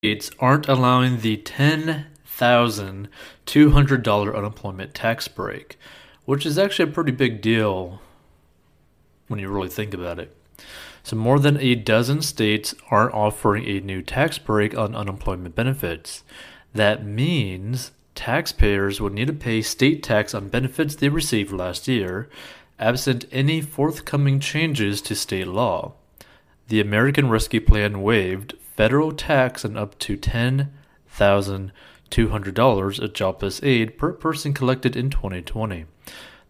states aren't allowing the $10,200 unemployment tax break, which is actually a pretty big deal when you really think about it. So, more than a dozen states aren't offering a new tax break on unemployment benefits. That means taxpayers would need to pay state tax on benefits they received last year, absent any forthcoming changes to state law. The American Rescue Plan waived federal tax and up to $10,200 of jobless aid per person collected in 2020.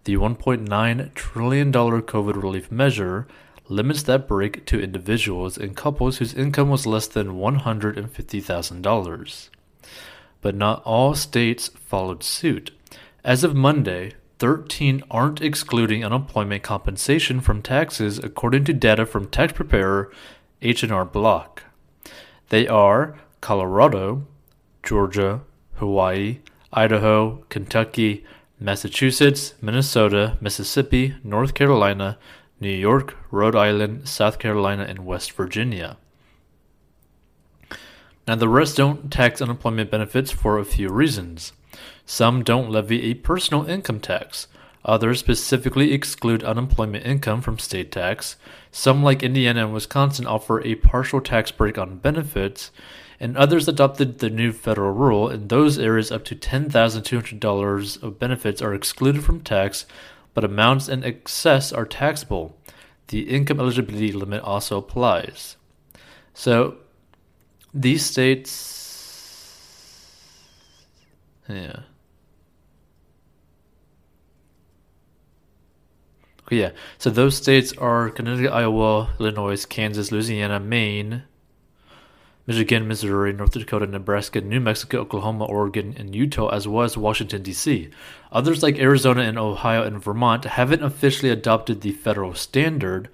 The $1.9 trillion COVID relief measure limits that break to individuals and couples whose income was less than $150,000. But not all states followed suit. As of Monday, 13 aren't excluding unemployment compensation from taxes according to data from tax preparer H&R Block. They are Colorado, Georgia, Hawaii, Idaho, Kentucky, Massachusetts, Minnesota, Mississippi, North Carolina, New York, Rhode Island, South Carolina, and West Virginia. Now, the rest don't tax unemployment benefits for a few reasons. Some don't levy a personal income tax. Others specifically exclude unemployment income from state tax. Some, like Indiana and Wisconsin, offer a partial tax break on benefits, and others adopted the new federal rule. In those areas, up to $10,200 of benefits are excluded from tax, but amounts in excess are taxable. The income eligibility limit also applies. So, these states. Yeah. Yeah. So those states are Connecticut, Iowa, Illinois, Kansas, Louisiana, Maine, Michigan, Missouri, North Dakota, Nebraska, New Mexico, Oklahoma, Oregon, and Utah, as well as Washington, D.C. Others like Arizona and Ohio and Vermont haven't officially adopted the federal standard,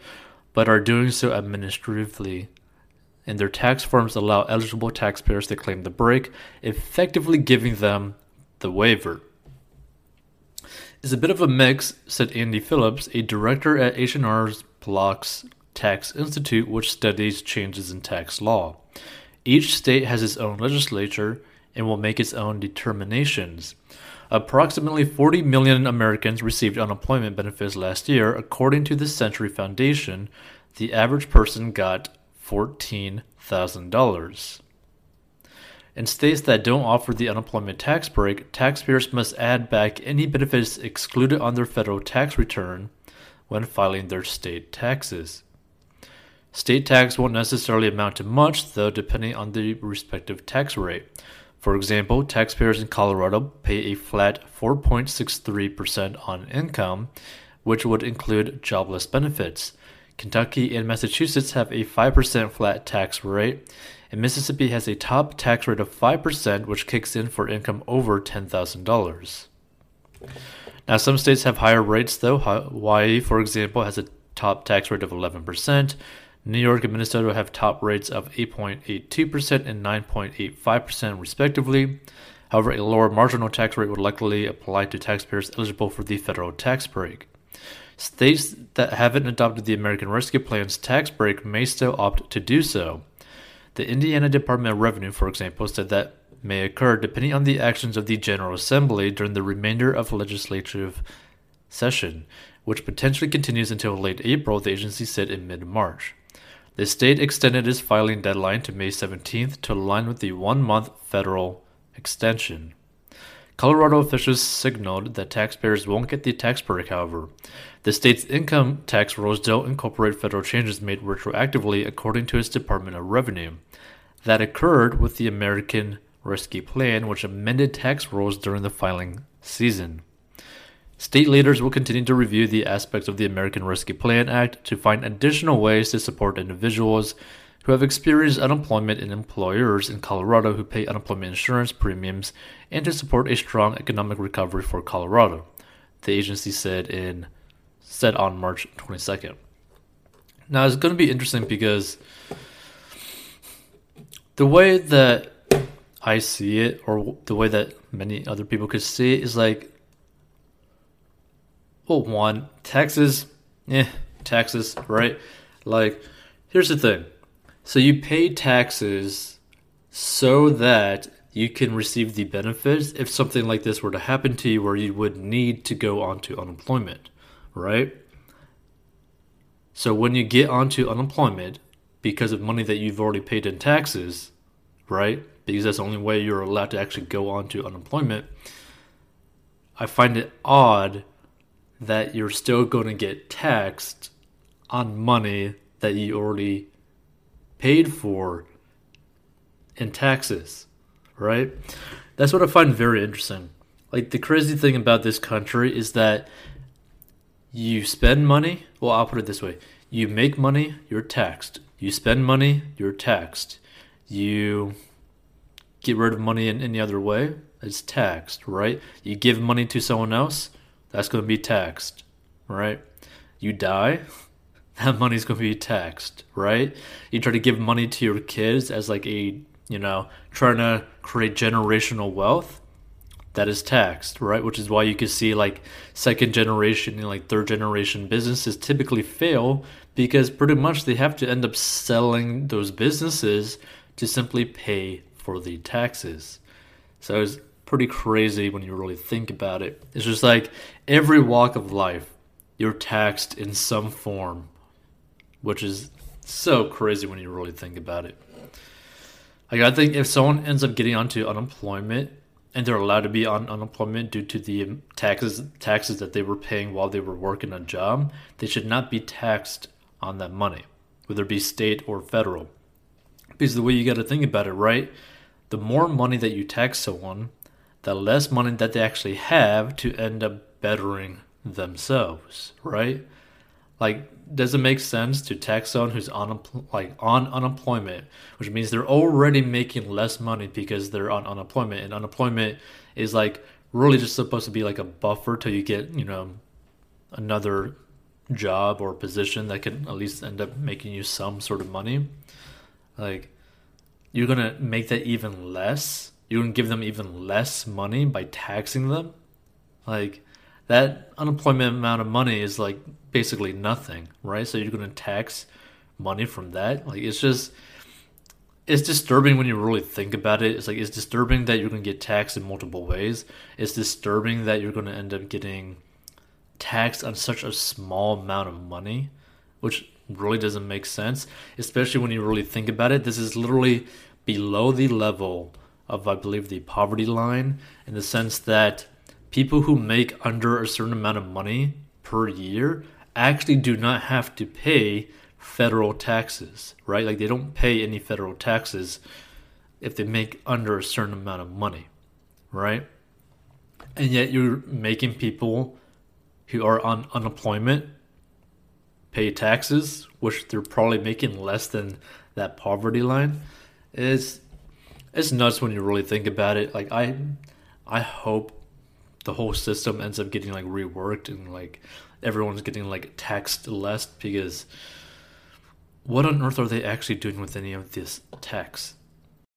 but are doing so administratively. And their tax forms allow eligible taxpayers to claim the break, effectively giving them the waiver is a bit of a mix, said Andy Phillips, a director at H&R Block's Tax Institute, which studies changes in tax law. Each state has its own legislature and will make its own determinations. Approximately 40 million Americans received unemployment benefits last year, according to the Century Foundation. The average person got $14,000. In states that don't offer the unemployment tax break, taxpayers must add back any benefits excluded on their federal tax return when filing their state taxes. State tax won't necessarily amount to much, though, depending on the respective tax rate. For example, taxpayers in Colorado pay a flat 4.63% on income, which would include jobless benefits. Kentucky and Massachusetts have a 5% flat tax rate, and Mississippi has a top tax rate of 5%, which kicks in for income over $10,000. Now, some states have higher rates, though. Hawaii, for example, has a top tax rate of 11%. New York and Minnesota have top rates of 8.82% and 9.85%, respectively. However, a lower marginal tax rate would likely apply to taxpayers eligible for the federal tax break. States that haven't adopted the American Rescue Plan's tax break may still opt to do so. The Indiana Department of Revenue, for example, said that may occur depending on the actions of the General Assembly during the remainder of legislative session, which potentially continues until late April, the agency said in mid March. The state extended its filing deadline to May 17th to align with the one month federal extension. Colorado officials signaled that taxpayers won't get the tax break, however. The state's income tax rules don't incorporate federal changes made retroactively, according to its Department of Revenue. That occurred with the American Rescue Plan, which amended tax rules during the filing season. State leaders will continue to review the aspects of the American Rescue Plan Act to find additional ways to support individuals who have experienced unemployment and employers in Colorado who pay unemployment insurance premiums and to support a strong economic recovery for Colorado, the agency said in said on March 22nd. Now it's going to be interesting because the way that I see it, or the way that many other people could see it, is like, well, one, taxes, eh, taxes, right? Like, here's the thing. So you pay taxes so that you can receive the benefits if something like this were to happen to you where you would need to go onto unemployment, right? So when you get onto unemployment because of money that you've already paid in taxes, right? Because that's the only way you're allowed to actually go onto unemployment. I find it odd that you're still going to get taxed on money that you already paid for in taxes, right? That's what I find very interesting. Like the crazy thing about this country is that you spend money. Well, I'll put it this way: you make money, you're taxed. You spend money, you're taxed. You get rid of money in any other way, it's taxed, right? You give money to someone else, that's going to be taxed, right? You die, that money's going to be taxed, right? You try to give money to your kids as like a, you know, trying to create generational wealth, that is taxed, right? Which is why you can see like second generation and like third generation businesses typically fail because pretty much they have to end up selling those businesses to simply pay for the taxes. So it's pretty crazy when you really think about it. It's just like every walk of life, you're taxed in some form, which is so crazy when you really think about it. Like I think if someone ends up getting onto unemployment and they're allowed to be on unemployment due to the taxes taxes that they were paying while they were working a job, they should not be taxed on that money, whether it be state or federal. Because the way you got to think about it, right? The more money that you tax someone, the less money that they actually have to end up bettering themselves, right? Like, does it make sense to tax someone who's on like on unemployment, which means they're already making less money because they're on unemployment, and unemployment is like really just supposed to be like a buffer till you get you know another job or position that can at least end up making you some sort of money. Like, you're gonna make that even less. You're gonna give them even less money by taxing them. Like, that unemployment amount of money is like basically nothing, right? So you're going to tax money from that. Like it's just it's disturbing when you really think about it. It's like it's disturbing that you're going to get taxed in multiple ways. It's disturbing that you're going to end up getting taxed on such a small amount of money, which really doesn't make sense, especially when you really think about it. This is literally below the level of I believe the poverty line in the sense that people who make under a certain amount of money per year actually do not have to pay federal taxes, right? Like they don't pay any federal taxes if they make under a certain amount of money, right? And yet you're making people who are on unemployment pay taxes, which they're probably making less than that poverty line. Is it's nuts when you really think about it. Like I I hope the whole system ends up getting like reworked and like everyone's getting like taxed less because what on earth are they actually doing with any of this tax?